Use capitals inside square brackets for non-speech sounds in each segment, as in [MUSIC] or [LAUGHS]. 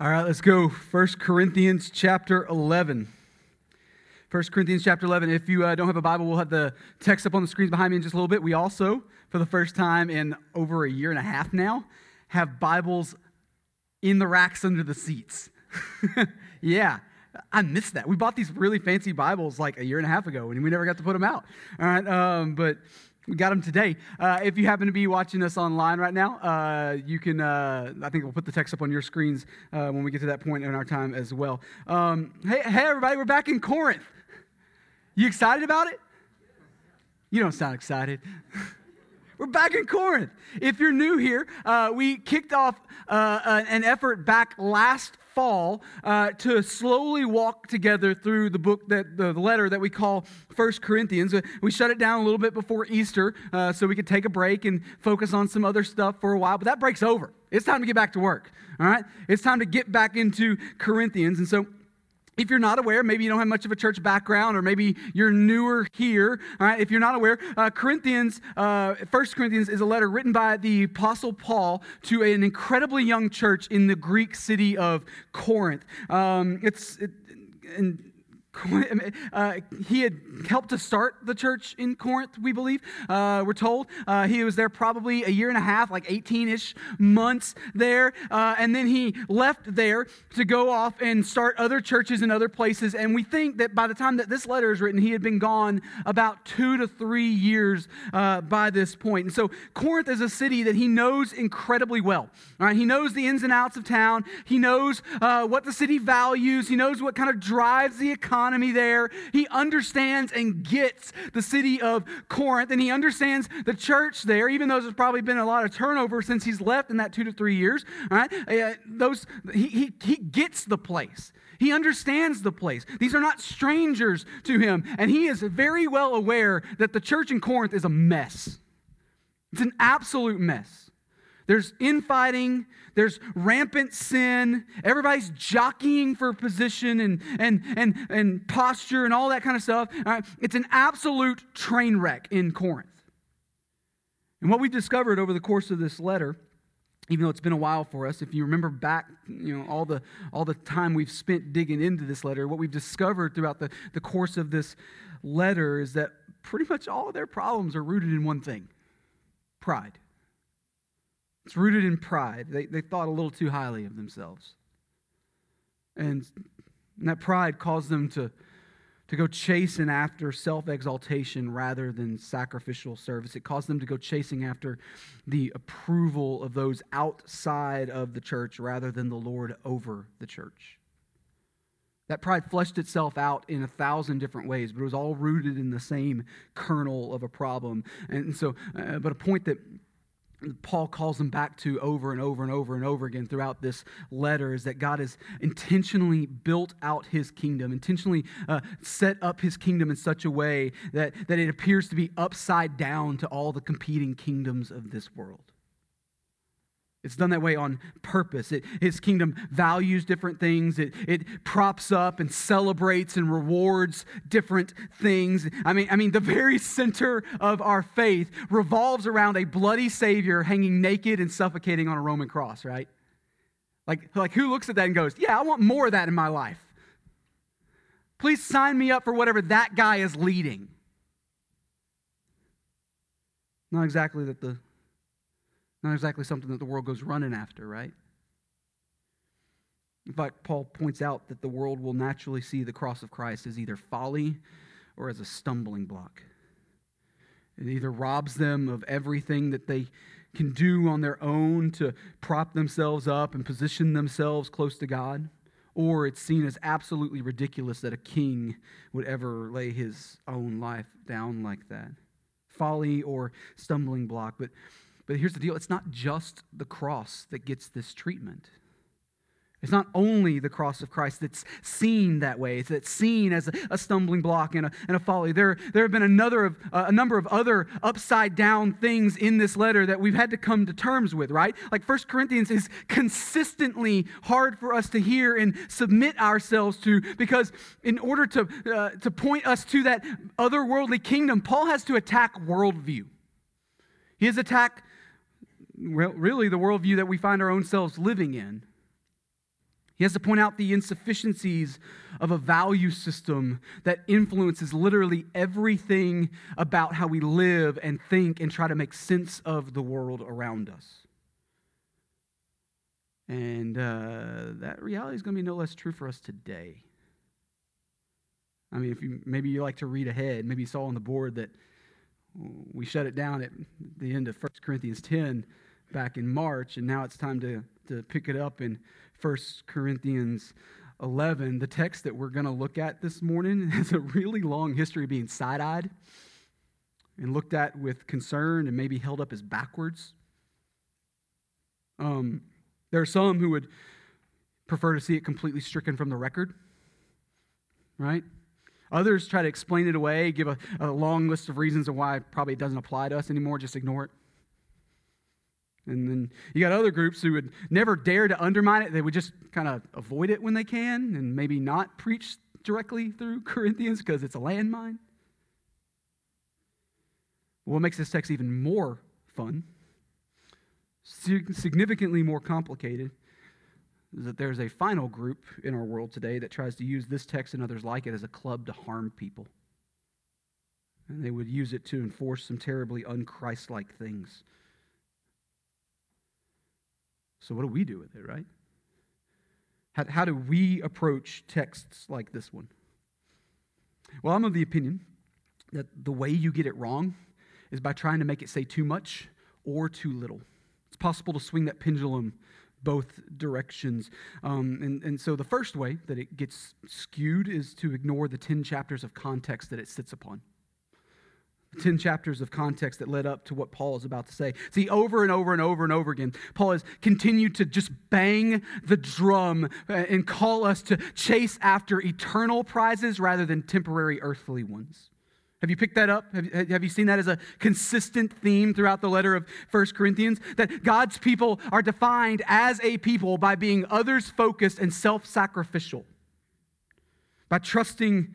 All right, let's go. 1 Corinthians chapter 11. 1 Corinthians chapter 11. If you uh, don't have a Bible, we'll have the text up on the screens behind me in just a little bit. We also, for the first time in over a year and a half now, have Bibles in the racks under the seats. [LAUGHS] yeah, I missed that. We bought these really fancy Bibles like a year and a half ago, and we never got to put them out. All right, um, but we got them today. Uh, if you happen to be watching us online right now, uh, you can, uh, I think we'll put the text up on your screens uh, when we get to that point in our time as well. Um, hey, hey, everybody, we're back in Corinth. You excited about it? You don't sound excited. [LAUGHS] We're back in Corinth. If you're new here, uh, we kicked off uh, an effort back last fall uh, to slowly walk together through the book that the letter that we call First Corinthians. We shut it down a little bit before Easter uh, so we could take a break and focus on some other stuff for a while. But that break's over. It's time to get back to work. All right, it's time to get back into Corinthians, and so if you're not aware, maybe you don't have much of a church background, or maybe you're newer here. All right, if you're not aware, uh, Corinthians, uh, Corinthians is a letter written by the Apostle Paul to an incredibly young church in the Greek city of Corinth. Um, it's it, and uh, he had helped to start the church in Corinth, we believe. Uh, we're told uh, he was there probably a year and a half, like 18 ish months there. Uh, and then he left there to go off and start other churches in other places. And we think that by the time that this letter is written, he had been gone about two to three years uh, by this point. And so Corinth is a city that he knows incredibly well. All right? He knows the ins and outs of town, he knows uh, what the city values, he knows what kind of drives the economy economy there. He understands and gets the city of Corinth, and he understands the church there, even though there's probably been a lot of turnover since he's left in that two to three years. All right? Uh, those, he, he, he gets the place. He understands the place. These are not strangers to him. And he is very well aware that the church in Corinth is a mess. It's an absolute mess. There's infighting, there's rampant sin, everybody's jockeying for position and, and, and, and posture and all that kind of stuff. Right? It's an absolute train wreck in Corinth. And what we've discovered over the course of this letter, even though it's been a while for us, if you remember back, you know, all the all the time we've spent digging into this letter, what we've discovered throughout the, the course of this letter is that pretty much all of their problems are rooted in one thing pride. It's rooted in pride. They, they thought a little too highly of themselves. And, and that pride caused them to, to go chasing after self exaltation rather than sacrificial service. It caused them to go chasing after the approval of those outside of the church rather than the Lord over the church. That pride fleshed itself out in a thousand different ways, but it was all rooted in the same kernel of a problem. And so, uh, but a point that Paul calls them back to over and over and over and over again throughout this letter is that God has intentionally built out his kingdom, intentionally uh, set up his kingdom in such a way that, that it appears to be upside down to all the competing kingdoms of this world. It's done that way on purpose. It, his kingdom values different things. It, it props up and celebrates and rewards different things. I mean, I mean, the very center of our faith revolves around a bloody Savior hanging naked and suffocating on a Roman cross, right? Like, like who looks at that and goes, Yeah, I want more of that in my life? Please sign me up for whatever that guy is leading. Not exactly that the not exactly something that the world goes running after, right? In fact, Paul points out that the world will naturally see the cross of Christ as either folly or as a stumbling block. It either robs them of everything that they can do on their own to prop themselves up and position themselves close to God, or it's seen as absolutely ridiculous that a king would ever lay his own life down like that. Folly or stumbling block. But but here's the deal it's not just the cross that gets this treatment. It's not only the cross of Christ that's seen that way, it's that's seen as a, stumbling block and a, and a folly. There, there have been another of, uh, a number of other upside down things in this letter that we've had to come to terms with, right? Like First Corinthians is consistently hard for us to hear and submit ourselves to because in order to, uh, to point us to that otherworldly kingdom, Paul has to attack worldview. He has attacked really the worldview that we find our own selves living in. He has to point out the insufficiencies of a value system that influences literally everything about how we live and think and try to make sense of the world around us. And uh, that reality is going to be no less true for us today. I mean, if you maybe you like to read ahead, maybe you saw on the board that we shut it down at the end of 1 Corinthians 10 back in March, and now it's time to, to pick it up in 1 Corinthians 11. The text that we're going to look at this morning [LAUGHS] has a really long history of being side eyed and looked at with concern and maybe held up as backwards. Um, there are some who would prefer to see it completely stricken from the record, right? Others try to explain it away, give a, a long list of reasons of why probably it doesn't apply to us anymore, just ignore it. And then you got other groups who would never dare to undermine it. They would just kind of avoid it when they can and maybe not preach directly through [LAUGHS] Corinthians because it's a landmine. What makes this text even more fun, significantly more complicated, is that there's a final group in our world today that tries to use this text and others like it as a club to harm people. And they would use it to enforce some terribly unchristlike things. So, what do we do with it, right? How, how do we approach texts like this one? Well, I'm of the opinion that the way you get it wrong is by trying to make it say too much or too little. It's possible to swing that pendulum both directions. Um, and, and so the first way that it gets skewed is to ignore the 10 chapters of context that it sits upon. 10 chapters of context that led up to what Paul is about to say. See, over and over and over and over again, Paul has continued to just bang the drum uh, and call us to chase after eternal prizes rather than temporary earthly ones. Have you picked that up? Have, have you seen that as a consistent theme throughout the letter of 1 Corinthians? That God's people are defined as a people by being others focused and self sacrificial, by trusting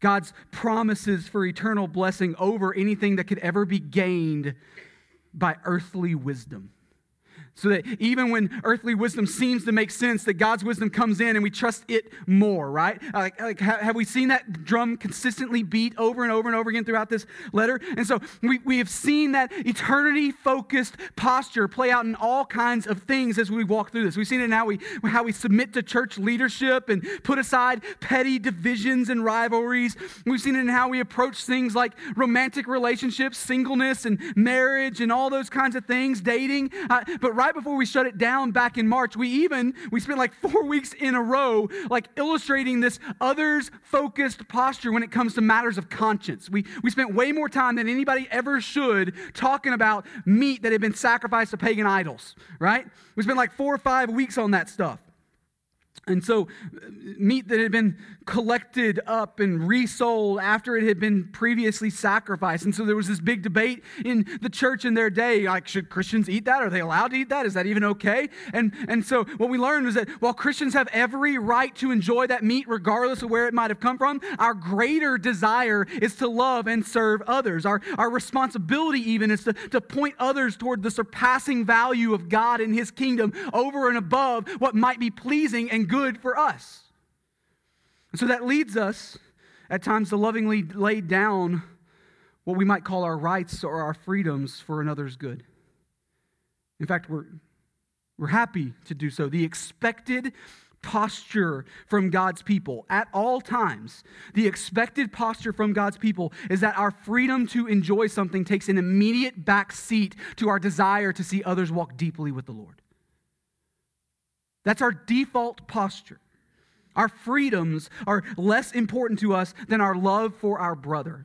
God's promises for eternal blessing over anything that could ever be gained by earthly wisdom. So that even when earthly wisdom seems to make sense, that God's wisdom comes in and we trust it more, right? Like, like have we seen that drum consistently beat over and over and over again throughout this letter? And so we, we have seen that eternity focused posture play out in all kinds of things as we walk through this. We've seen it in how we, how we submit to church leadership and put aside petty divisions and rivalries. We've seen it in how we approach things like romantic relationships, singleness, and marriage, and all those kinds of things, dating. Uh, but right right before we shut it down back in March, we even, we spent like four [LAUGHS] weeks in a row, like illustrating this others focused posture when it comes to matters of conscience. We, we spent way more time than anybody ever should talking about meat that had been sacrificed to pagan idols, right? We spent like four or five weeks on that stuff. And so, meat that had been collected up and resold after it had been previously sacrificed. And so, there was this big debate in the church in their day like, should Christians eat that? Are they allowed to eat that? Is that even okay? And, and so, what we learned was that while Christians have every right to enjoy that meat, regardless of where it might have come from, our greater desire is to love and serve others. Our, our responsibility, even, is to, to point others toward the surpassing value of God and His kingdom over and above what might be pleasing and good good for us. And so that leads us at times to lovingly lay down what we might call our rights or our freedoms for another's good. In fact, we're, we're happy to do so. The expected posture from God's people at all times, the expected posture from God's people is that our freedom to enjoy something takes an immediate back seat to our desire to see others walk deeply with the Lord. That's our default posture. Our freedoms are less important to us than our love for our brother.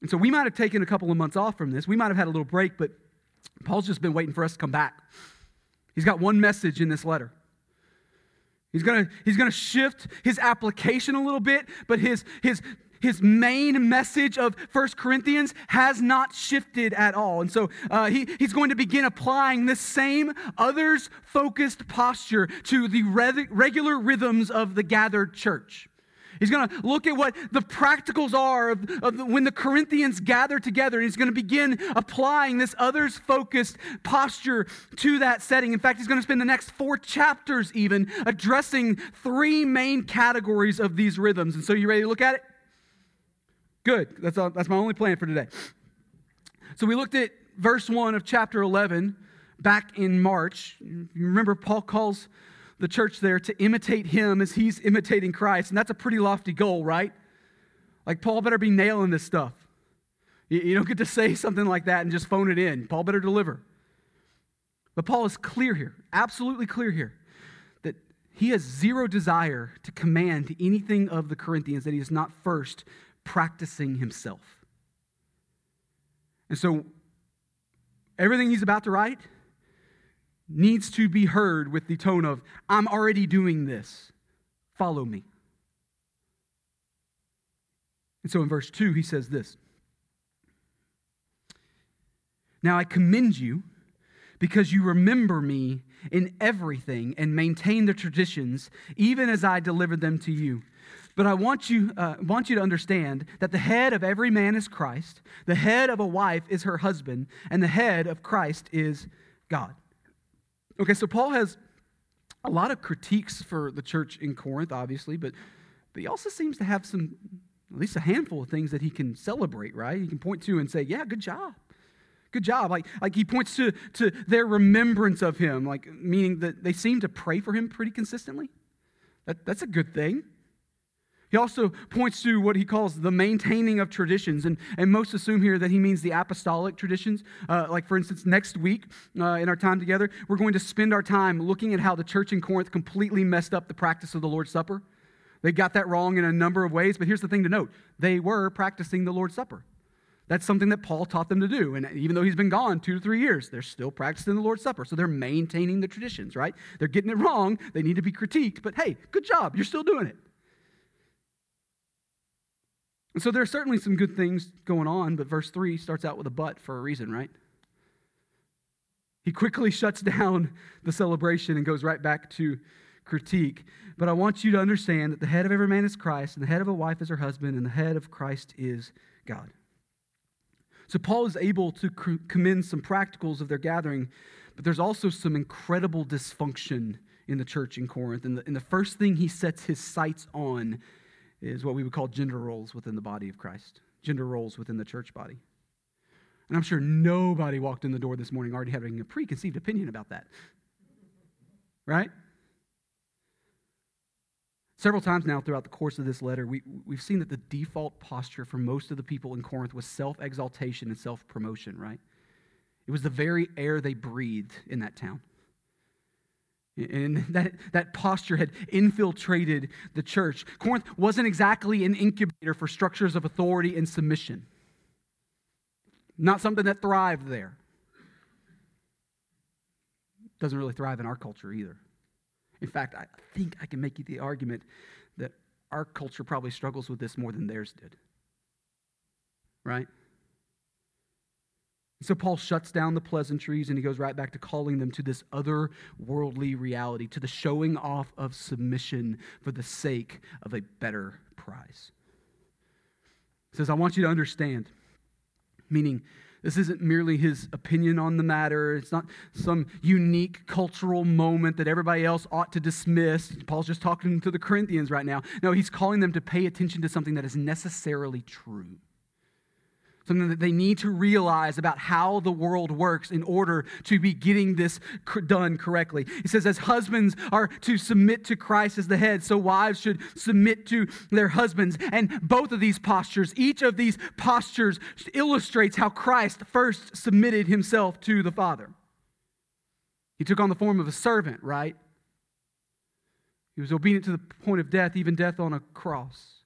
And so we might have taken a couple of months off from this. We might have had a little break, but Paul's just been waiting for us to come back. He's got one message in this letter. He's going to he's to shift his application a little bit, but his, his his main message of First Corinthians has not shifted at all. And so uh, he, he's going to begin applying this same others focused posture to the re- regular rhythms of the gathered church. He's going to look at what the practicals are of, of the, when the Corinthians gather together, and he's going to begin applying this others focused posture to that setting. In fact, he's going to spend the next four chapters even addressing three main categories of these rhythms. And so, you ready to look at it? Good. That's, all, that's my only plan for today. So, we looked at verse 1 of chapter 11 back in March. Remember, Paul calls the church there to imitate him as he's imitating Christ. And that's a pretty lofty goal, right? Like, Paul better be nailing this stuff. You don't get to say [LAUGHS] something like that and just phone it in. Paul better deliver. But Paul is clear here, absolutely clear here, that he has zero desire to command anything of the Corinthians that he is not first practicing himself. And so, everything he's about to write, needs to be heard with the tone of, I'm already doing this. Follow me. And so in verse 2, he says this Now I commend you because you remember me in everything and maintain the traditions, even as I delivered them to you. But I want you, uh, want you to understand that the head of every man is Christ, the head of a wife is her husband, and the head of Christ is God. Okay, so Paul has a lot of critiques for the church in Corinth, obviously, but, but he also seems to have some, at least a handful of things that he can celebrate, right? He can point to and say, yeah, good job. Good job. Like, like he points to, to their remembrance of him, like meaning that they seem to pray for him pretty consistently. That, that's a good thing. He also points to what he calls the maintaining of traditions, and, and most assume here that he means the apostolic traditions. Uh, like, for instance, next week uh, in our time together, we're going to spend our time looking at how the church in Corinth completely messed up the practice of the Lord's Supper. They got that wrong in a number of ways, but here's the thing to note they were practicing the Lord's Supper. That's something that Paul taught them to do. And even though he's been gone two to three years, they're still practicing the Lord's Supper. So they're maintaining the traditions, right? They're getting it wrong. They need to be critiqued, but hey, good job. You're still doing it. And so there are certainly some good things going on, but verse 3 starts out with a but for a reason, right? He quickly [LAUGHS] shuts down the celebration and goes right back to critique. But I want you to understand that the head of every man is Christ, and the head of a wife is her husband, and the head of Christ is God. So Paul is able to commend some practicals of their gathering, but there's also some incredible dysfunction in the church in Corinth. And the, and the first thing he sets his sights on is what we would call gender roles within the body of Christ, gender roles within the church body. And I'm sure nobody walked in the door this morning already having a preconceived opinion about that. Right? Several times now throughout the course of this letter, we, we've seen that the default posture for most of the people in Corinth was self exaltation and self promotion, right? It was the very air they breathed in that town. And [LAUGHS] that, that posture had infiltrated the church. Corinth wasn't exactly an incubator for structures of authority and submission, not something that thrived there. Doesn't really thrive in our culture either. In fact, I think I can make you the argument that our culture probably struggles with this more than theirs did. Right? So Paul shuts down the pleasantries and he goes right back to calling them to this other worldly reality, to the showing off of submission for the sake of a better prize. He says, I want you to understand, meaning this isn't merely his opinion on the matter. It's not some unique cultural moment that everybody else ought to dismiss. Paul's just talking to the Corinthians right now. No, he's calling them to pay attention to something that is necessarily true something that they need to realize about how the world works in order to be getting this done correctly. He says, as husbands are to submit to Christ as the head, so wives should submit to their husbands. And both of these postures, each of these postures illustrates how Christ first submitted himself to the Father. He took on the form of a servant, right? He was obedient to the point of death, even death on a cross.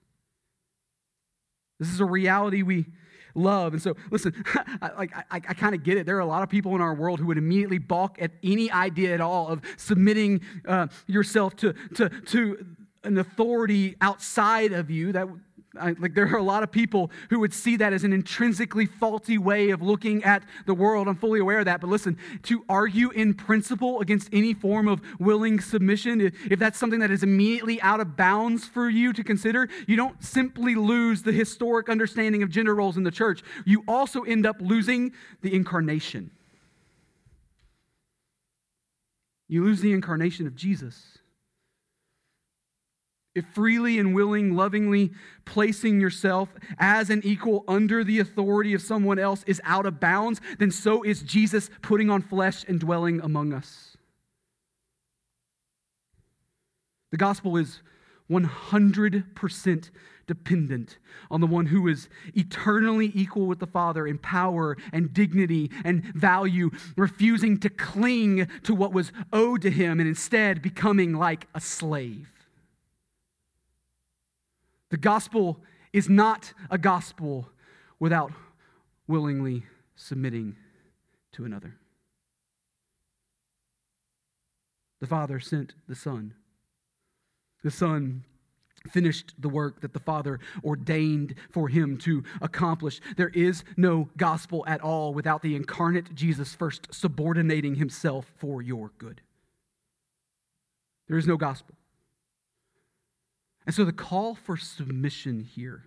This is a reality we love. And so, listen, [LAUGHS] I, like I, I kind of get it. There are a lot of people in our world who would immediately balk at any idea at all of submitting uh, yourself to, to, to an authority outside of you. That I, like there are a lot of people who would see that as an intrinsically faulty way of looking at the world. I'm fully aware of that. But listen, to argue in principle against any form of willing submission, if, if that's something that is immediately out of bounds for you to consider, you don't simply lose the historic understanding of gender roles in the church. You also end up losing the incarnation. You lose the incarnation of Jesus. If freely and willing, lovingly placing yourself as an equal under the authority of someone else is out of bounds, then so is Jesus putting on flesh and dwelling among us. The gospel is 100% dependent on the one who is eternally equal with the Father in power and dignity and value, refusing to cling to what was owed to him and instead becoming like a slave. The gospel is not a gospel without willingly submitting to another. The Father sent the Son. The Son finished the work that the Father ordained for him to accomplish. There is no gospel at all without the incarnate Jesus first subordinating himself for your good. There is no gospel. And so the call for submission here,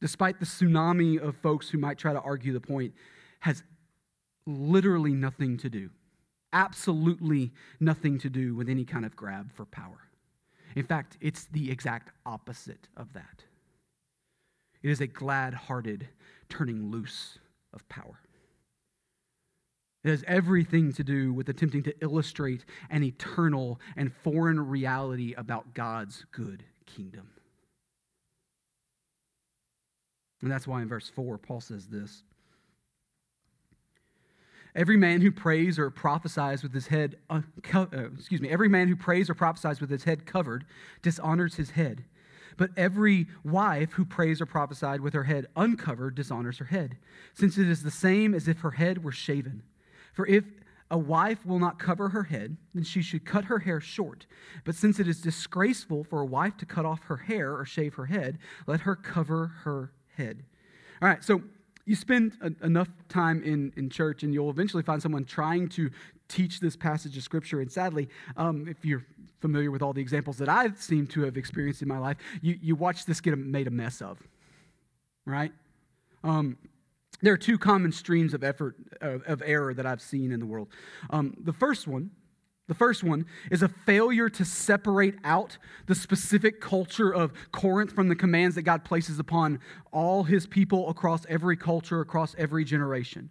despite the tsunami of folks who might try to argue the point, has literally nothing to do, absolutely nothing to do with any kind of grab for power. In fact, it's the exact opposite of that. It is a glad hearted turning loose of power. It has everything to do with attempting to illustrate an eternal and foreign reality about God's good kingdom. And that's why in verse 4, Paul says this Every man who prays or prophesies with his head, uh, uh, excuse me, every man who prays or prophesies with his head covered dishonors his head. But every wife who prays or prophesied with her head uncovered dishonors her head, since it is the same as if her head were shaven. For if a wife will not cover her head, then she should cut her hair short. But since it is disgraceful for a wife to cut off her hair or shave her head, let her cover her head. All right, so you spend a, enough time in, in church and you'll eventually find someone trying to teach this passage of scripture. And sadly, um, if you're familiar with all the examples that I've seemed to have experienced in my life, you, you watch this get made a mess of, right? Um, there are two common streams of effort of, of error that I've seen in the world. Um, the first one, the first one is a failure to separate out the specific culture of Corinth from the commands that God places upon all his people across every culture, across every generation.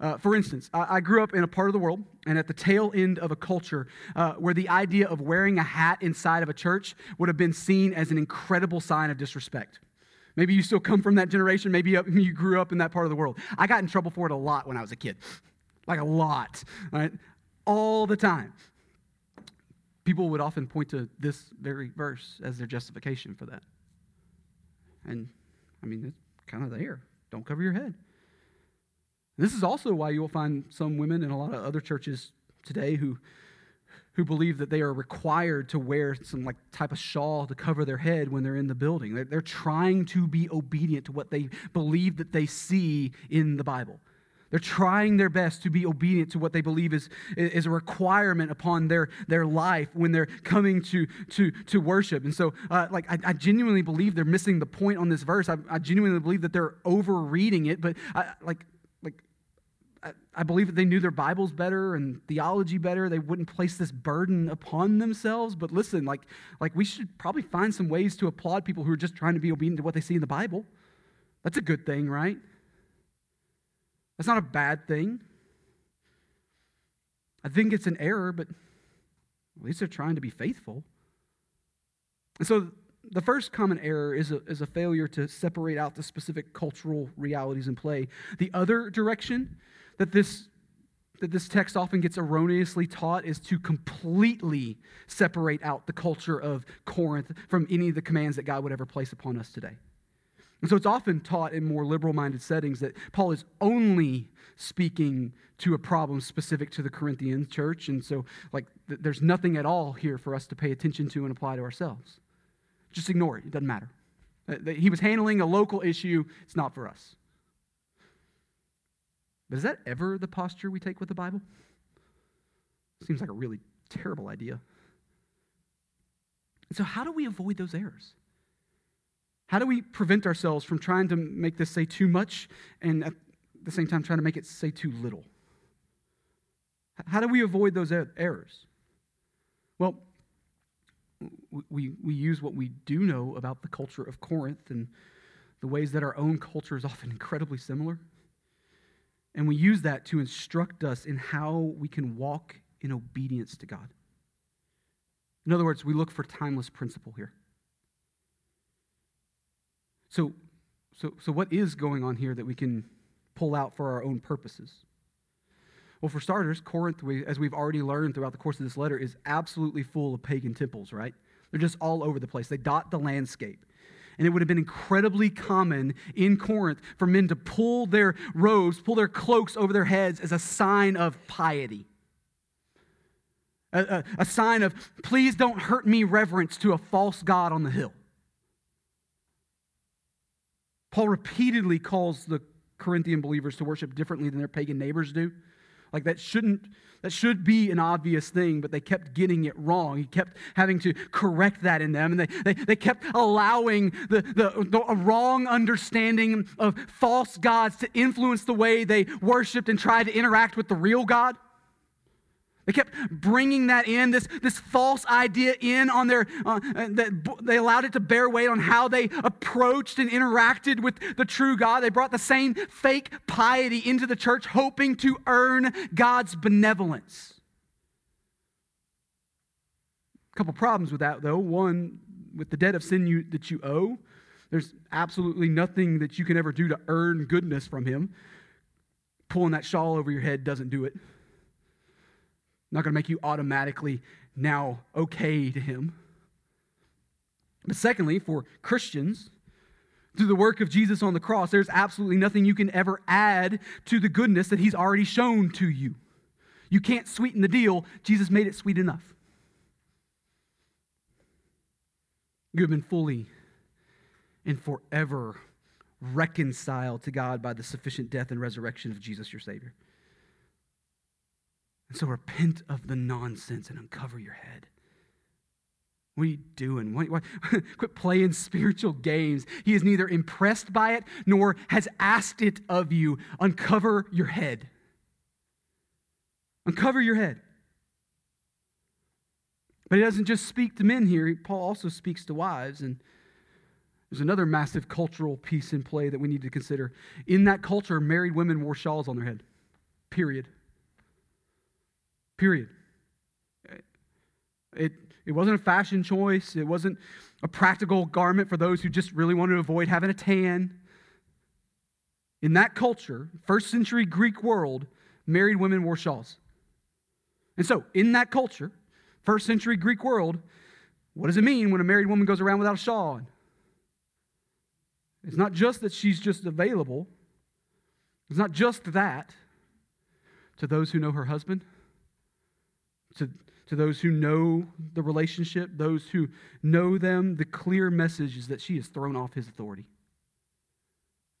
Uh, for instance, I, I, grew up in a part of the world and at the tail end of a culture uh, where the idea of wearing a hat inside of a church would have been seen as an incredible sign of disrespect. Maybe you still come from that generation. Maybe [LAUGHS] you grew up in that part of the world. I got in trouble for it a lot when I was a kid, like a lot, right? All the time. People would often point to this very verse as their justification for that. And I mean, it's kind of there. Don't cover your head. This is also why you'll find some women in a lot of other churches today who who believe that they are required to wear some like type of shawl to cover their head when they're in the building. They're, they're trying to be obedient to what they believe that they see in the Bible. They're trying their best to be obedient to what they believe is, is a requirement upon their, their life when they're coming to, to, to worship. And so, uh, like, I, I, genuinely believe they're missing the point on this verse. I, I genuinely believe that they're overreading it. But, I, like, I believe that they knew their Bibles better and theology better. They wouldn't place this burden upon themselves. But listen, like, like we should probably find some ways to applaud people who are just trying to be obedient to what they see in the Bible. That's a good thing, right? That's not a bad thing. I think it's an error, but at least they're trying to be faithful. And so the first common error is a, is a failure to separate out the specific cultural realities in play. The other direction that this that this text often gets erroneously taught is to completely separate out the culture of Corinth from any of the commands that God would ever place upon us today. And so it's often taught in more liberal minded settings that Paul is only speaking to a problem specific to the Corinthian church. And so, like, th- there's nothing at all here for us to pay attention to and apply to ourselves. Just ignore it, it doesn't matter. He was handling a local issue. It's not for us. But is that ever the posture we take with the Bible? Seems like a really terrible idea. So, how do we avoid those errors? How do we prevent ourselves from trying to make this say too much and at the same time trying to make it say too little? How do we avoid those er-, errors? Well, we, we use what we do know about the culture of Corinth and the ways that our own culture is often incredibly similar. And we use that to instruct us in how we can walk in obedience to God. In other words, we look for timeless principle here. So, so, so what is going on here that we can pull out for our own purposes? Well, for starters, Corinth, as we've already learned throughout the course of this letter, is absolutely full of pagan temples, right? They're just all over the place. They dot the landscape. And it would have been incredibly common in Corinth for men to pull their robes, pull their cloaks over their heads as a sign of piety. A, a, a, sign of, please don't hurt me, reverence to a false God on the hill. Paul repeatedly calls the Corinthian believers to worship differently than their pagan neighbors do. Like that shouldn't that should be an obvious thing, but they kept getting it wrong. He kept having to correct that in them, and they, they, they kept allowing the, the, the wrong understanding of false gods to influence the way they worshiped and tried to interact with the real God. They kept bringing that in, this, this false idea in on their, uh, that they allowed it to bear weight on how they approached and interacted with the true God. They brought the same fake piety into the church, hoping to earn God's benevolence. A couple problems with that, though. One, with the debt of sin you, that you owe, there's absolutely nothing that you can ever do to earn goodness from Him. Pulling that shawl over your head doesn't do it not going to make you automatically now okay to Him. But secondly, for Christians, through the work of Jesus on the cross, there's absolutely nothing you can ever add to the goodness that He's already shown to you. You can't sweeten the deal, Jesus made it sweet enough. You have been fully and forever reconciled to God by the sufficient death and resurrection of Jesus, your Savior. And so repent of the nonsense and uncover your head. What are you doing? Why, why, [LAUGHS] quit playing spiritual games. He is neither impressed by it nor has asked it of you. Uncover your head. Uncover your head. But he doesn't just speak to men here, Paul also speaks to wives. And there's another massive cultural piece in play that we need to consider. In that culture, married women wore shawls on their head, period. Period. It, it wasn't a fashion choice. It wasn't a practical garment for those who just really wanted to avoid having a tan. In that culture, first century Greek world, married women wore shawls. And so, in that culture, first century Greek world, what does it mean when a married woman goes around without a shawl on? It's not just that she's just available, it's not just that to those who know her husband to, to those who know the relationship, those who know them, the clear message is that she has thrown off his authority.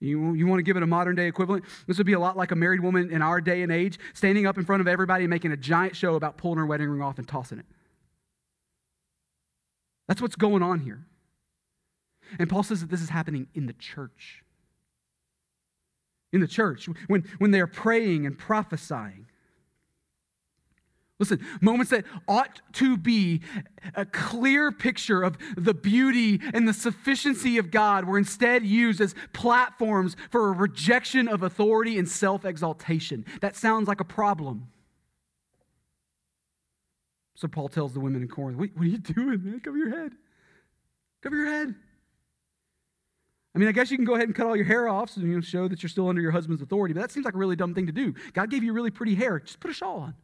You, you want to give it a modern day equivalent? This would be a lot like a married woman in our day and age standing up in front of everybody and making a giant show about pulling her wedding ring off and tossing it. That's what's going on here. And Paul says that this is happening in the church. In the church, when, when they are praying and prophesying. Listen, moments that ought to be a clear picture of the beauty and the sufficiency of God were instead used as platforms for a rejection of authority and self exaltation. That sounds like a problem. So Paul tells the women in Corinth, Wait, what are you doing, man? Cover your head. Cover your head. I mean, I guess you can go ahead and cut all your hair off so you know, show that you're still under your husband's authority, but that seems like a really dumb thing to do. God gave you really pretty hair. Just put a shawl on.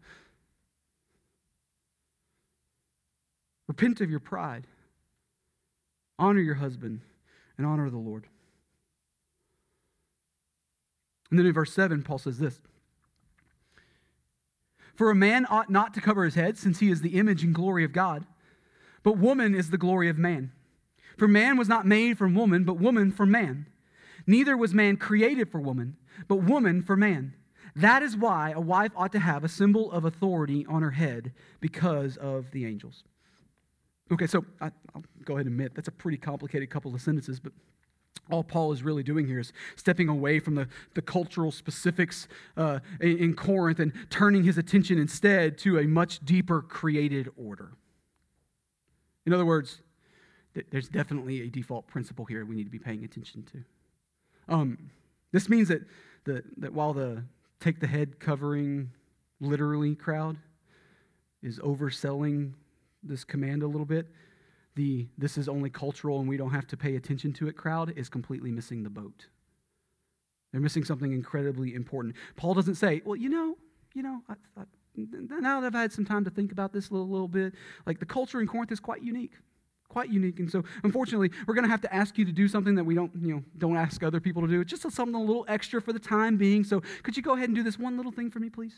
Repent of your pride. Honor your husband and honor the Lord. And then in verse 7, Paul says this For a man ought not to cover his head, since he is the image and glory of God, but woman is the glory of man. For man was not made from woman, but woman from man. Neither was man created for woman, but woman for man. That is why a wife ought to have a symbol of authority on her head because of the angels. Okay, so I, will go ahead and admit that's a pretty complicated couple of sentences, but all Paul is really doing here is stepping away from the, the cultural specifics uh, in, in Corinth and turning his attention instead to a much deeper created order. In other words, th- there's definitely a default principle here we need to be paying attention to. Um, this means that, the, that while the take the head covering literally crowd is overselling this command a little bit, the this is only cultural and we don't have to pay attention to it crowd is completely missing the boat. They're missing something incredibly important. Paul doesn't say, well, you know, you know, I, I, now that I've had some time to think about this a little, little bit, like the culture in Corinth is quite unique quite unique. And so, unfortunately, we're going to have to ask you to do something that we don't, you know, don't ask other people to do. It's just something a little extra for the time being. So, could you go ahead and do this one little thing for me, please?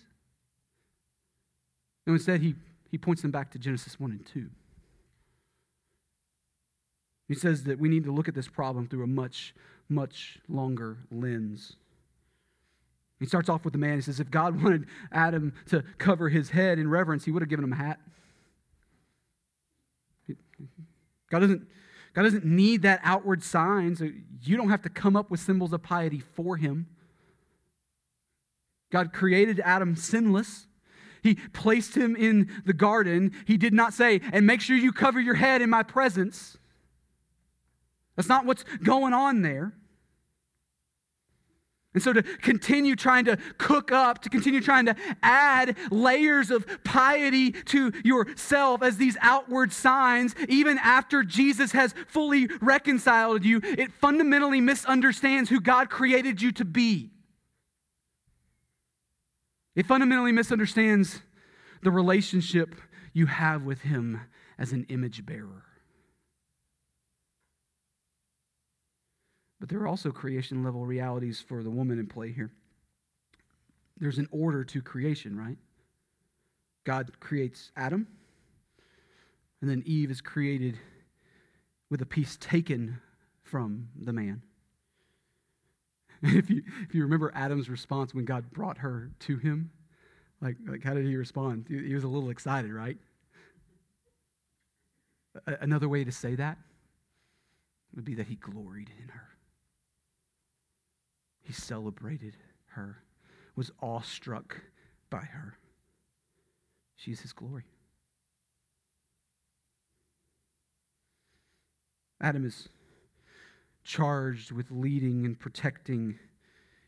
And instead, he, he points them back to Genesis 1 and 2. He says that we need to look at this problem through a much, much longer lens. He starts off with the man. He says, if God [LAUGHS] wanted Adam to cover his head in reverence, he would have given him a hat. God doesn't, God doesn't need that outward sign, so you don't have to come up with symbols of piety for him. God created Adam sinless. He placed him in the garden. He did not say, and make sure you cover your head in my presence. That's not what's going on there. And so, to continue trying to cook up, to continue trying to add layers of piety to yourself as these outward signs, even after Jesus has fully reconciled you, it fundamentally misunderstands who God created you to be. It fundamentally misunderstands the relationship you have with Him as an image bearer. But there are also creation level realities for the woman in play here. There's an order to creation, right? God creates Adam, and then Eve is created with a piece taken from the man. [LAUGHS] If you, if you remember Adam's response when God brought her to him, like, like how did he respond? He was a little excited, right? Another way to say that would be that he gloried in her. He celebrated her, was awestruck by her. She's his glory. Adam is charged with leading and protecting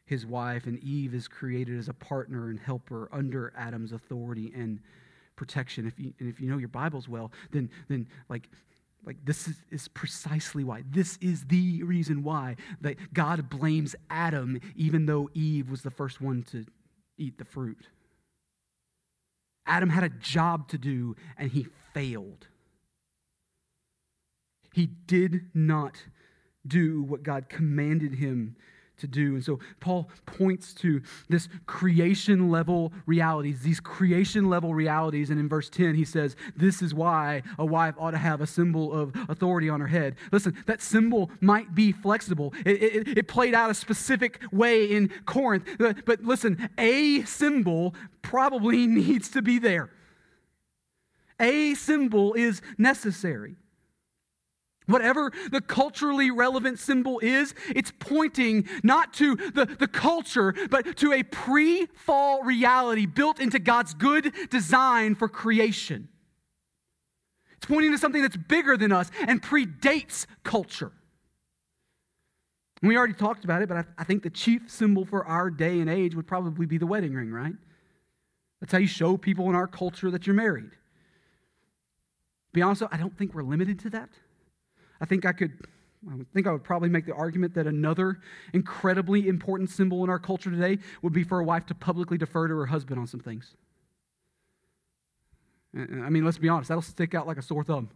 his wife, and Eve is created as a partner and helper under Adam's authority and protection. If you, and if you know your Bibles well, then, then like like, this is, is, precisely why. This is the reason why that God blames Adam, even though Eve was the first one to eat the fruit. Adam had a job to do, and he failed. He did not do what God commanded him to do. And so Paul points to this creation level realities, these creation level realities. And in verse 10, he says, This is why a wife ought to have a symbol of authority on her head. Listen, that symbol might be flexible. It, it, it played out a specific way in Corinth. But, but listen, a symbol probably [LAUGHS] needs to be there. A symbol is necessary. Whatever the culturally relevant symbol is, it's pointing not to the, the culture, but to a pre fall reality built into God's good design for creation. It's pointing to something that's bigger than us and predates culture. And we already talked about it, but I, I think the chief symbol for our day and age would probably be the wedding ring, right? That's how you show people in our culture that you're married. To be honest, I don't think we're limited to that. I think I could, I think I would probably make the argument that another incredibly important symbol in our culture today would be for a wife to publicly defer to her husband on some things. I mean, let's be honest, that'll stick out like a sore thumb.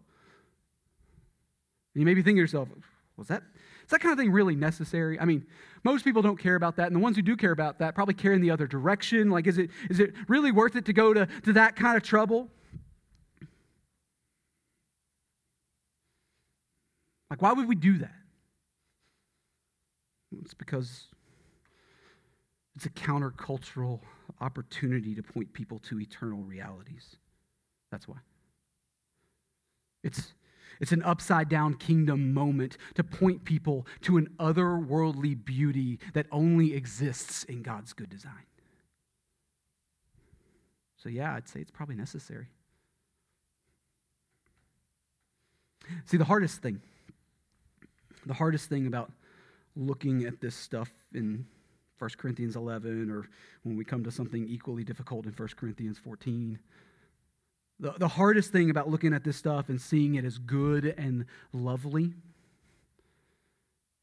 You may be thinking to yourself, was that, is that kind of thing really necessary? I mean, most people don't care about that, and the ones who do care about that probably care in the other direction. Like, is it, is it really worth it to go to, to that kind of trouble? Like, why would we do that? It's because it's a countercultural opportunity to point people to eternal realities. That's why. It's, it's an upside down kingdom moment to point people to an otherworldly beauty that only exists in God's good design. So, yeah, I'd say it's probably necessary. See, the hardest thing, the hardest thing about looking at this stuff in 1 Corinthians 11 or when we come to something equally difficult in 1 Corinthians 14, the, the hardest thing about looking at this stuff and seeing it as good and lovely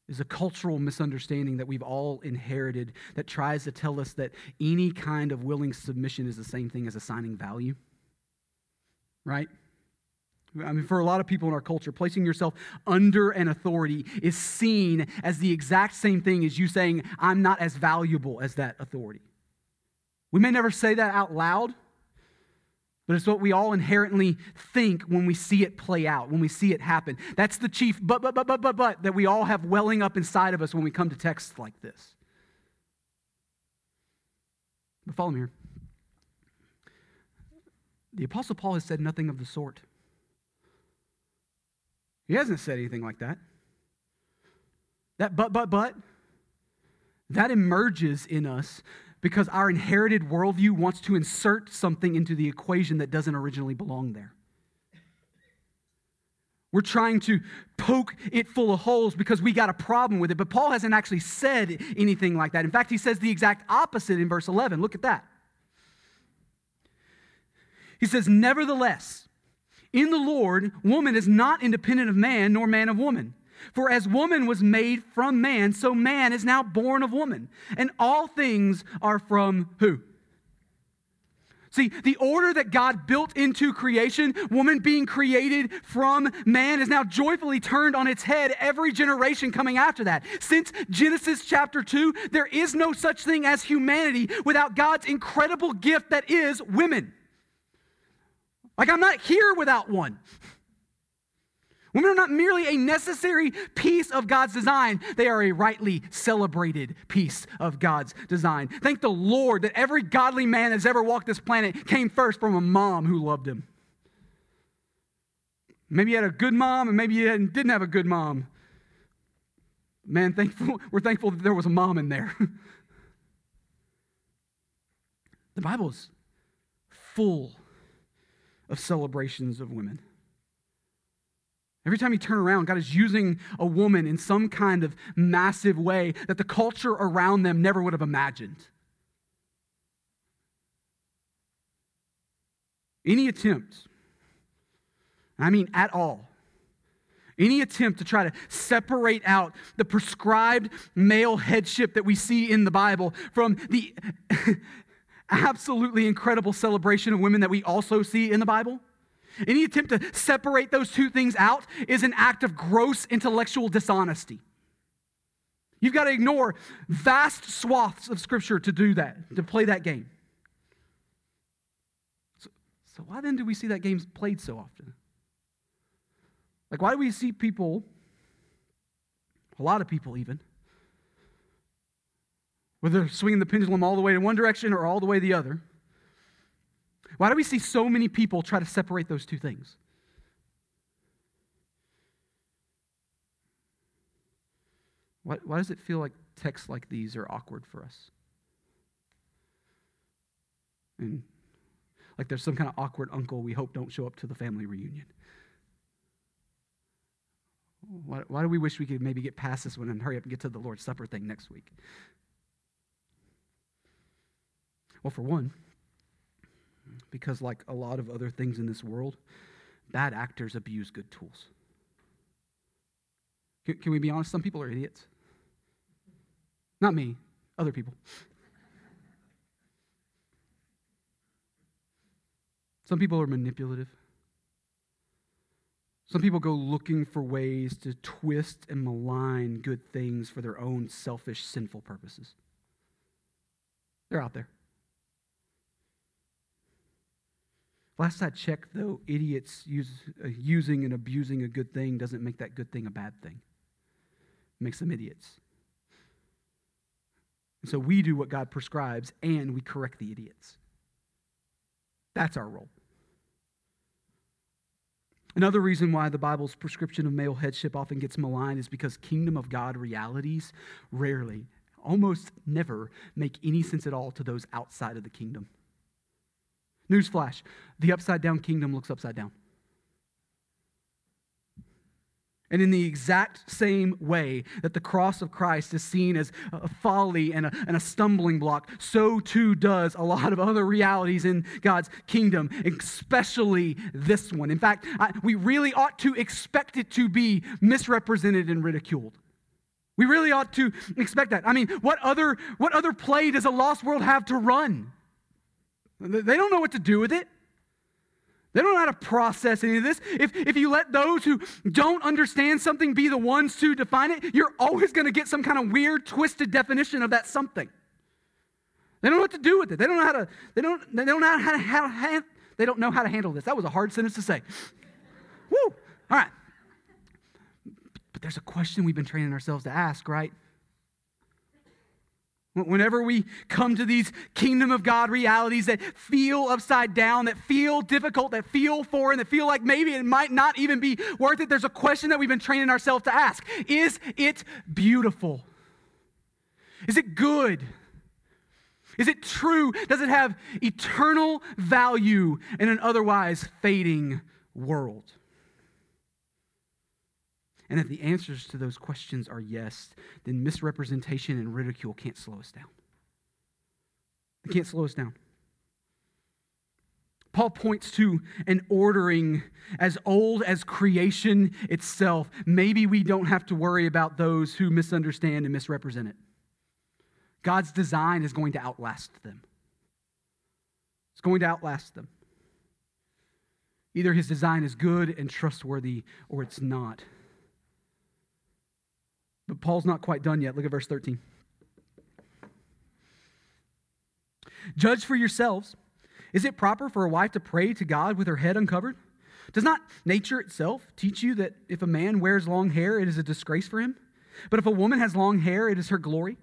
is a cultural misunderstanding that we've all inherited that tries to tell us that any kind of willing submission is the same thing as assigning value. Right? I mean, for a lot of people in our culture, placing yourself under an authority is seen as the exact same thing as you saying, I'm not as valuable as that authority. We may never say that out loud, but it's what we all inherently think when we see it play out, when we see it happen. That's the chief but, but, but, but, but, but that we all have welling up inside of us when we come to texts like this. But follow me here. The Apostle Paul has said nothing of the sort. He hasn't said anything like that. That but, but, but, that emerges in us because our inherited worldview wants to insert something into the equation that doesn't originally belong there. We're trying to poke it full of holes because we got a problem with it. But Paul hasn't actually said anything like that. In fact, he says the exact opposite in verse 11. Look at that. He says, Nevertheless, in the Lord, woman is not independent of man, nor man of woman. For as woman was made from man, so man is now born of woman. And all things are from who? See, the order that God built into creation, woman being created from man, is now joyfully turned on its head every generation coming after that. Since Genesis chapter 2, there is no such thing as humanity without God's incredible gift that is women. Like, I'm not here without one. Women are not merely a necessary piece of God's design, they are a rightly celebrated piece of God's design. Thank the Lord that every godly man that's ever walked this planet came first from a mom who loved him. Maybe you had a good mom, and maybe you didn't have a good mom. Man, thankful, [LAUGHS] we're thankful that there was a mom in there. [LAUGHS] the Bible's full of celebrations of women. Every time you turn around, God is using a woman in some kind of massive way that the culture around them never would have imagined. Any attempt, I mean at all, any attempt to try to separate out the prescribed male headship that we see in the Bible from the absolutely incredible celebration of women that we also see in the Bible any attempt to separate those two things out is an act of gross intellectual dishonesty. You've got to ignore vast swaths of Scripture to do that, to play that game. So, so why then do we see that game played so often? Like, why do we see people, a lot of people even, whether swinging the pendulum all the way in one direction or all the way the other, why do we see so many people try to separate those two things? Why, why does it feel like texts like these are awkward for us? And like there's some kind of awkward uncle we hope don't show up to the family reunion. Why, why do we wish we could maybe get past this one and hurry up and get to the Lord's Supper thing next week? Well, for one, because, like a lot of other things in this world, bad actors abuse good tools. Can, can we be honest? Some people are idiots. Not me, other people. Some people are manipulative. Some people go looking for ways to twist and malign good things for their own selfish, sinful purposes. They're out there. Last I checked, though, idiots use, uh, using and abusing a good thing doesn't make that good thing a bad thing. It makes them idiots. And so we do what God prescribes and we correct the idiots. That's our role. Another reason why the Bible's prescription of male headship often gets maligned is because kingdom of God realities rarely, almost never, make any sense at all to those outside of the kingdom. Newsflash the upside down kingdom looks upside down. And in the exact same way that the cross of Christ is seen as a folly and a, and a, stumbling block, so too does a lot of other realities in God's kingdom, especially this one. In fact, I, we really ought to expect it to be misrepresented and ridiculed. We really ought to expect that. I mean, what other, what other play does a lost world have to run? They don't know what to do with it. They don't know how to process any of this. If, if you let those who don't understand something be the ones to define it, you're always going to get some kind of weird, twisted definition of that something. They don't know what to do with it. They don't know how to, they don't, they don't know how to, how, how, they don't know how to handle this. That was a hard sentence to say. Woo! All right. But there's a question we've been training ourselves to ask, right? Whenever we come to these kingdom of God realities that feel upside down, that feel difficult, that feel foreign, that feel like maybe it might not even be worth it, there's a question that we've been training ourselves to ask Is it beautiful? Is it good? Is it true? Does it have eternal value in an otherwise fading world? And if the answers to those questions are yes, then misrepresentation and ridicule can't slow us down. They can't slow us down. Paul points to an ordering as old as creation itself. Maybe we don't have to worry about those who misunderstand and misrepresent it. God's design is going to outlast them. It's going to outlast them. Either his design is good and trustworthy or it's not. But Paul's not quite done yet. Look at verse 13. Judge for yourselves. Is it proper for a wife to pray to God with her head uncovered? Does not nature itself teach you that if a man wears long hair, it is a disgrace for him? But if a woman has long hair, it is her glory?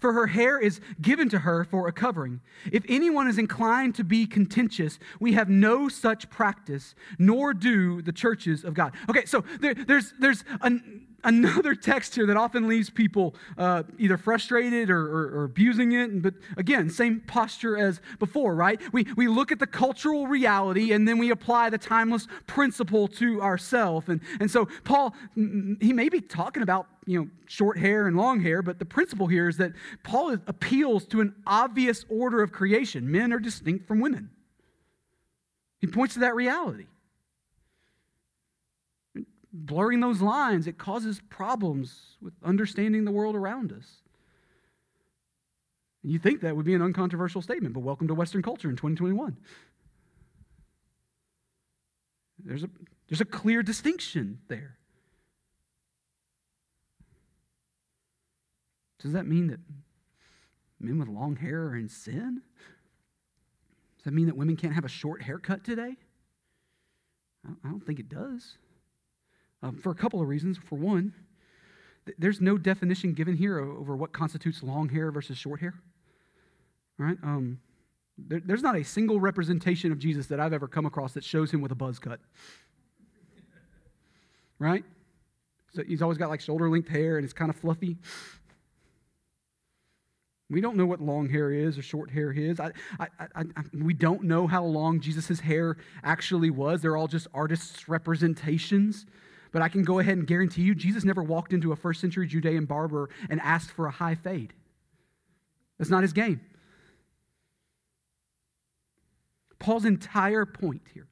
For her hair is given to her for a covering. If anyone is inclined to be contentious, we have no such practice, nor do the churches of God. Okay, so there, there's, there's an, another text here that often leaves people uh, either frustrated or, or, or, abusing it. But again, same posture as before, right? We, we look at the cultural reality and then we apply the timeless principle to ourselves. And, and so Paul, he may be talking about you know short hair and long hair, but the principle here is that Paul appeals to an obvious order of creation. Men are distinct from women. He points to that reality blurring those lines, it causes problems with understanding the world around us. You think that would be an uncontroversial statement, but welcome to Western culture in 2021. There's a, there's a clear distinction there. Does that mean that men with long hair are in sin? Does that mean that women can't have a short haircut today? I don't think it does um, for a couple of reasons. For one, th- there's no definition given here over what constitutes long hair versus short hair. All right? Um, there, there's not a single representation of Jesus that I've ever come across that shows him with a buzz cut. right? So he's always got like shoulder length hair and it's kind of fluffy. We don't know what long hair is or short hair is. I, I, I, we don't know how long Jesus' hair actually was. They're all just artists' representations. But I can go ahead and guarantee you, Jesus never walked into a first century Judean barber and asked for a high fade. That's not his game. Paul's entire point here,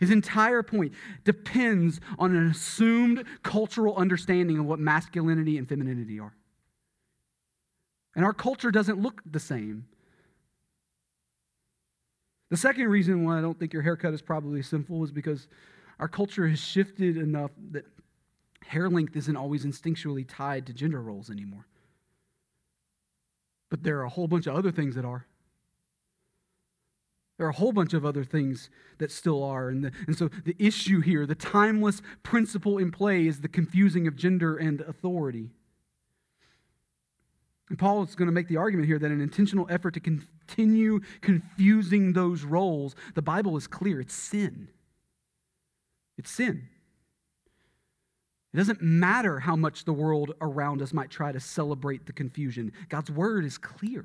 his entire point depends on an assumed cultural understanding of what masculinity and femininity are. And our culture doesn't look the same. The second reason why I don't think your haircut is probably sinful is because our culture has shifted enough that hair length isn't always instinctually tied to gender roles anymore. But there are a whole bunch of other things that are. There are a whole bunch of other things that still are. And, the, and so the issue here, the timeless principle in play, is the confusing of gender and authority. And Paul is going to make the argument here that an intentional effort to continue confusing those roles, the Bible is clear it's sin. It's sin. It doesn't matter how much the world around us might try to celebrate the confusion, God's word is clear.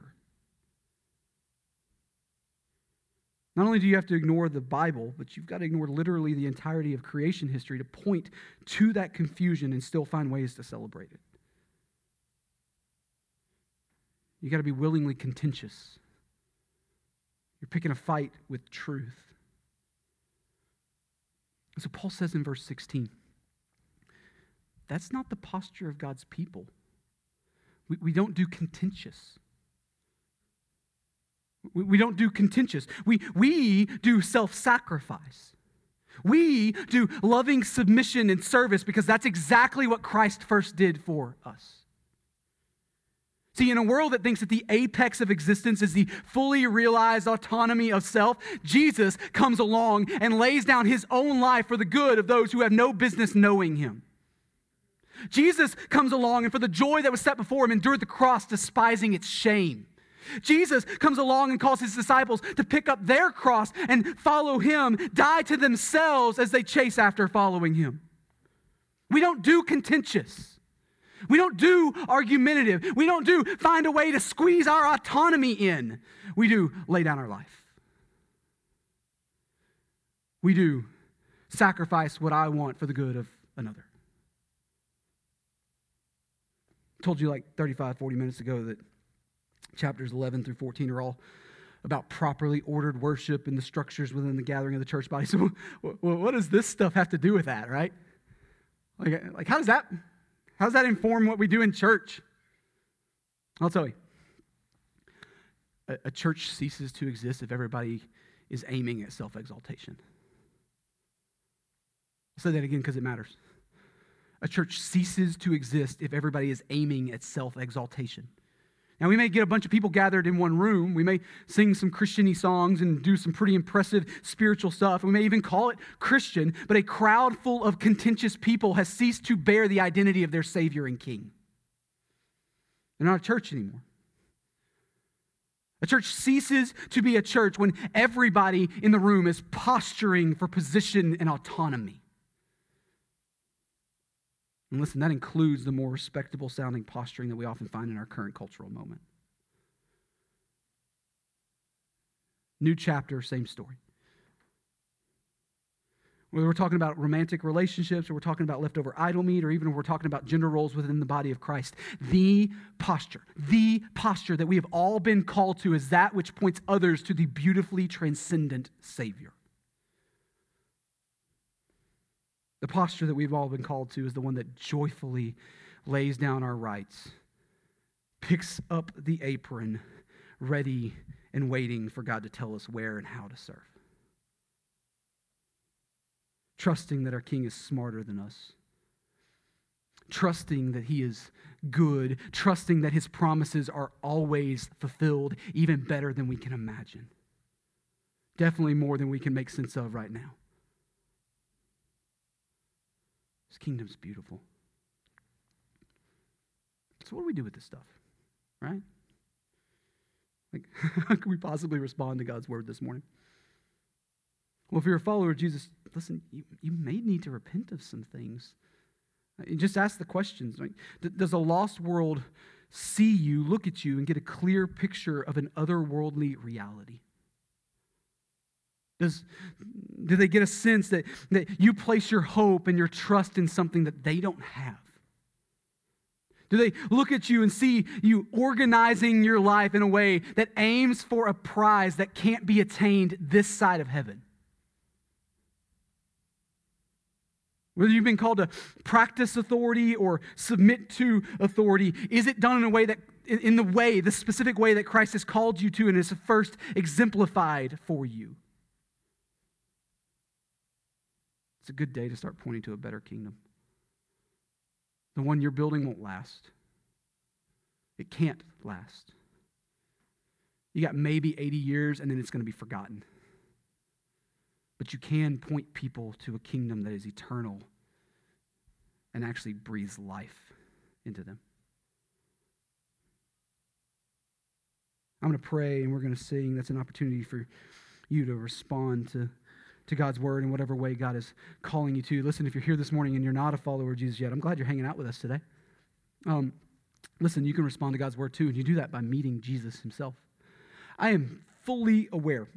Not only do you have to ignore the Bible, but you've got to ignore literally the entirety of creation history to point to that confusion and still find ways to celebrate it. You've got to be willingly contentious. You're picking a fight with truth. And so Paul says in verse 16, that's not the posture of God's people. We, we don't do contentious. We, we don't do contentious. We, we do self sacrifice. We do loving submission and service because that's exactly what Christ first did for us. See, in a world that thinks that the apex of existence is the fully realized autonomy of self, Jesus comes along and lays down his own life for the good of those who have no business knowing him. Jesus comes along and for the joy that was set before him endured the cross, despising its shame. Jesus comes along and calls his disciples to pick up their cross and follow him, die to themselves as they chase after following him. We don't do contentious. We don't do argumentative. We don't do find a way to squeeze our autonomy in. We do lay down our life. We do sacrifice what I want for the good of another. I told you like 35, 40 minutes ago that chapters 11 through 14 are all about properly ordered worship and the structures within the gathering of the church body. [LAUGHS] So, what does this stuff have to do with that, right? Like, like how does that how does that inform what we do in church? I'll tell you. A, a church ceases to exist if everybody is aiming at self exaltation. I'll say that again because it matters. A church ceases to exist if everybody is aiming at self exaltation. Now, we may get a bunch of people gathered in one room. We may sing some Christiany songs and do some pretty impressive spiritual stuff. We may even call it Christian, but a crowd full of contentious people has ceased to bear the identity of their Savior and King. They're not a church anymore. A church ceases to be a church when everybody in the room is posturing for position and autonomy. And listen, that includes the more respectable sounding posturing that we often find in our current cultural moment. New chapter, same story. Whether we're talking about romantic relationships, or we're talking about leftover idol meat, or even we're talking about gender roles within the body of Christ, the posture, the posture that we have all been called to is that which points others to the beautifully transcendent Savior. The posture that we've all been called to is the one that joyfully lays down our rights, picks up the apron, ready and waiting for God to tell us where and how to serve. Trusting that our King is smarter than us. Trusting that He is good. Trusting that His promises are always fulfilled, even better than we can imagine. Definitely more than we can make sense of right now. His kingdom's beautiful. So, what do we do with this stuff? Right? Like, [LAUGHS] how can we possibly respond to God's word this morning? Well, if you're a follower of Jesus, listen, you, you may need to repent of some things. You just ask the questions. Right? Does a lost world see you, look at you, and get a clear picture of an otherworldly reality? Does, do they get a sense that, that you place your hope and your trust in something that they don't have? Do they look at you and see you organizing your life in a way that aims for a prize that can't be attained this side of heaven? Whether you've been called to practice authority or submit to authority, is it done in a way that, in the way, the specific way that Christ has called you to and is first exemplified for you? It's a good day to start pointing to a better kingdom. The one you're building won't last. It can't last. You got maybe 80 years and then it's going to be forgotten. But you can point people to a kingdom that is eternal and actually breathes life into them. I'm going to pray and we're going to sing. That's an opportunity for you to respond to, to God's word in whatever way God is calling you to. Listen, if you're here this morning and you're not a follower of Jesus yet, I'm glad you're hanging out with us today. Um, listen, you can respond to God's word too, and you do that by meeting Jesus himself. I am fully aware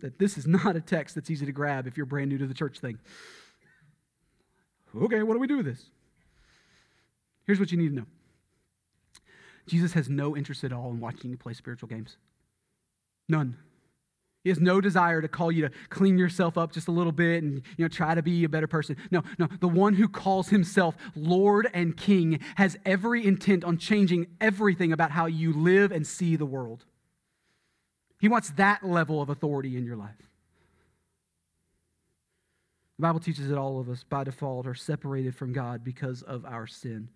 that this is [LAUGHS] not a text that's easy to grab if you're brand new to the church thing. Okay, what do we do with this? Here's what you need to know Jesus has no interest at all in watching you play spiritual games. None. He has no desire to call you to clean yourself up just a little bit and you know try to be a better person. No, no, the one who calls himself Lord and King has every intent on changing everything about how you live and see the world. He wants that level of authority in your life. The Bible teaches that all of us by default are separated from God because of our sin.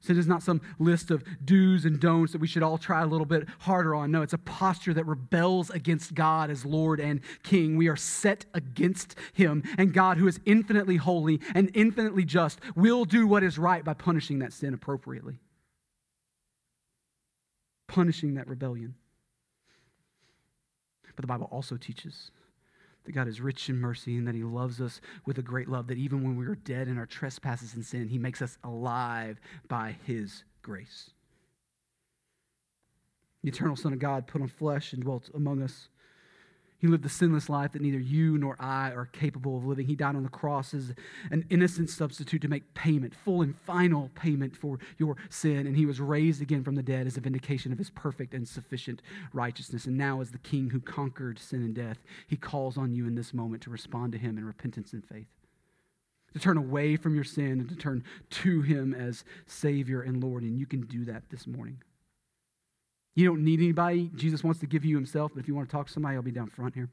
Sin is not some list of do's and don'ts that we should all try a little bit harder on. No, it's a posture that rebels against God as Lord and King. We are set against Him, and God, who is infinitely holy and infinitely just, will do what is right by punishing that sin appropriately, punishing that rebellion. But the Bible also teaches that God is rich in mercy and that He loves us with a great love, that even when we are dead in our trespasses and sin, He makes us alive by His grace. The eternal Son of God put on flesh and dwelt among us. He lived the sinless life that neither you nor I are capable of living. He died on the cross as an innocent substitute to make payment, full and final payment for your sin. And he was raised again from the dead as a vindication of his perfect and sufficient righteousness. And now, as the king who conquered sin and death, he calls on you in this moment to respond to him in repentance and faith. To turn away from your sin and to turn to him as Savior and Lord. And you can do that this morning. You don't need anybody. Jesus wants to give you himself, but if you want to talk to somebody, I'll be down front here.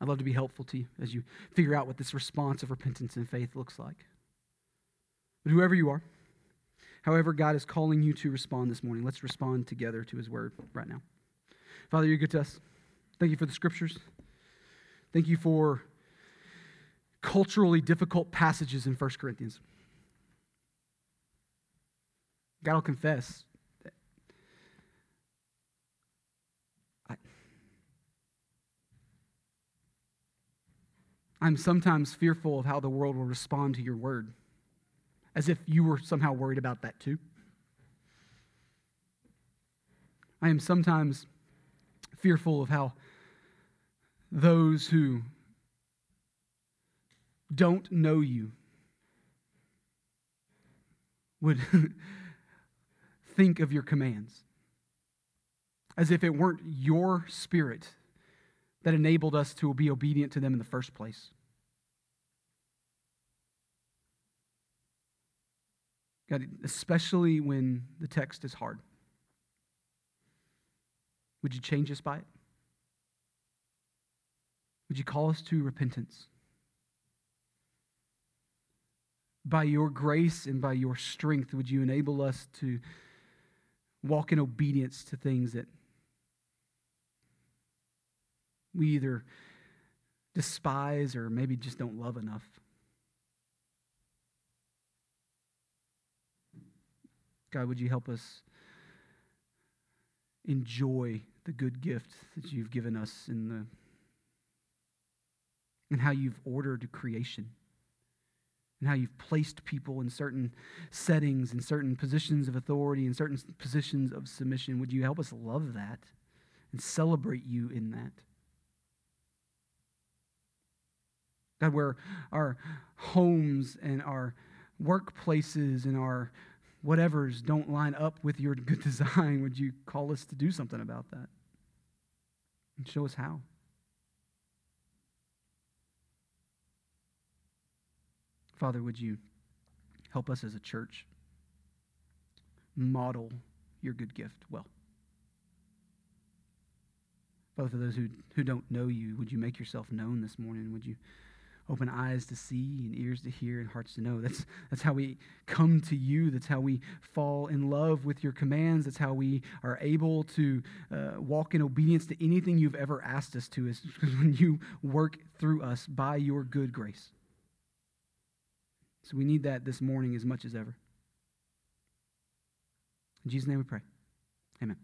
I'd love to be helpful to you as you figure out what this response of repentance and faith looks like. But whoever you are, however God is calling you to respond this morning, let's respond together to his word right now. Father, you're good to us. Thank you for the scriptures. Thank you for culturally difficult passages in 1 Corinthians. God, I'll confess, I'm sometimes fearful of how the world will respond to your word, as if you were somehow worried about that too. I am sometimes fearful of how those who don't know you would [LAUGHS] think of your commands as if it weren't your spirit that enabled us to be obedient to them in the first place. God, especially when the text is hard, would you change us by it? Would you call us to repentance? By your grace and by your strength, would you enable us to walk in obedience to things that we either despise or maybe just don't love enough. God, would you help us enjoy the good gift that you've given us in the and how you've ordered creation and how you've placed people in certain settings in certain positions of authority in certain positions of submission would you help us love that and celebrate you in that God, where our homes and our workplaces and our whatevers don't line up with your [LAUGHS] good design, would you call us to do something about that? And show us how. Father, would you help us as a church model your good gift well? Father, for those who, who don't know you, would you make yourself known this morning? Would you open eyes to see and ears to hear and hearts to know. That's, that's how we come to you. That's how we fall in love with your commands. That's how we are able to uh, walk in obedience to anything you've ever asked us to, is when you work through us by your good grace. So we need that this morning as much as ever. In Jesus' name we pray. Amen.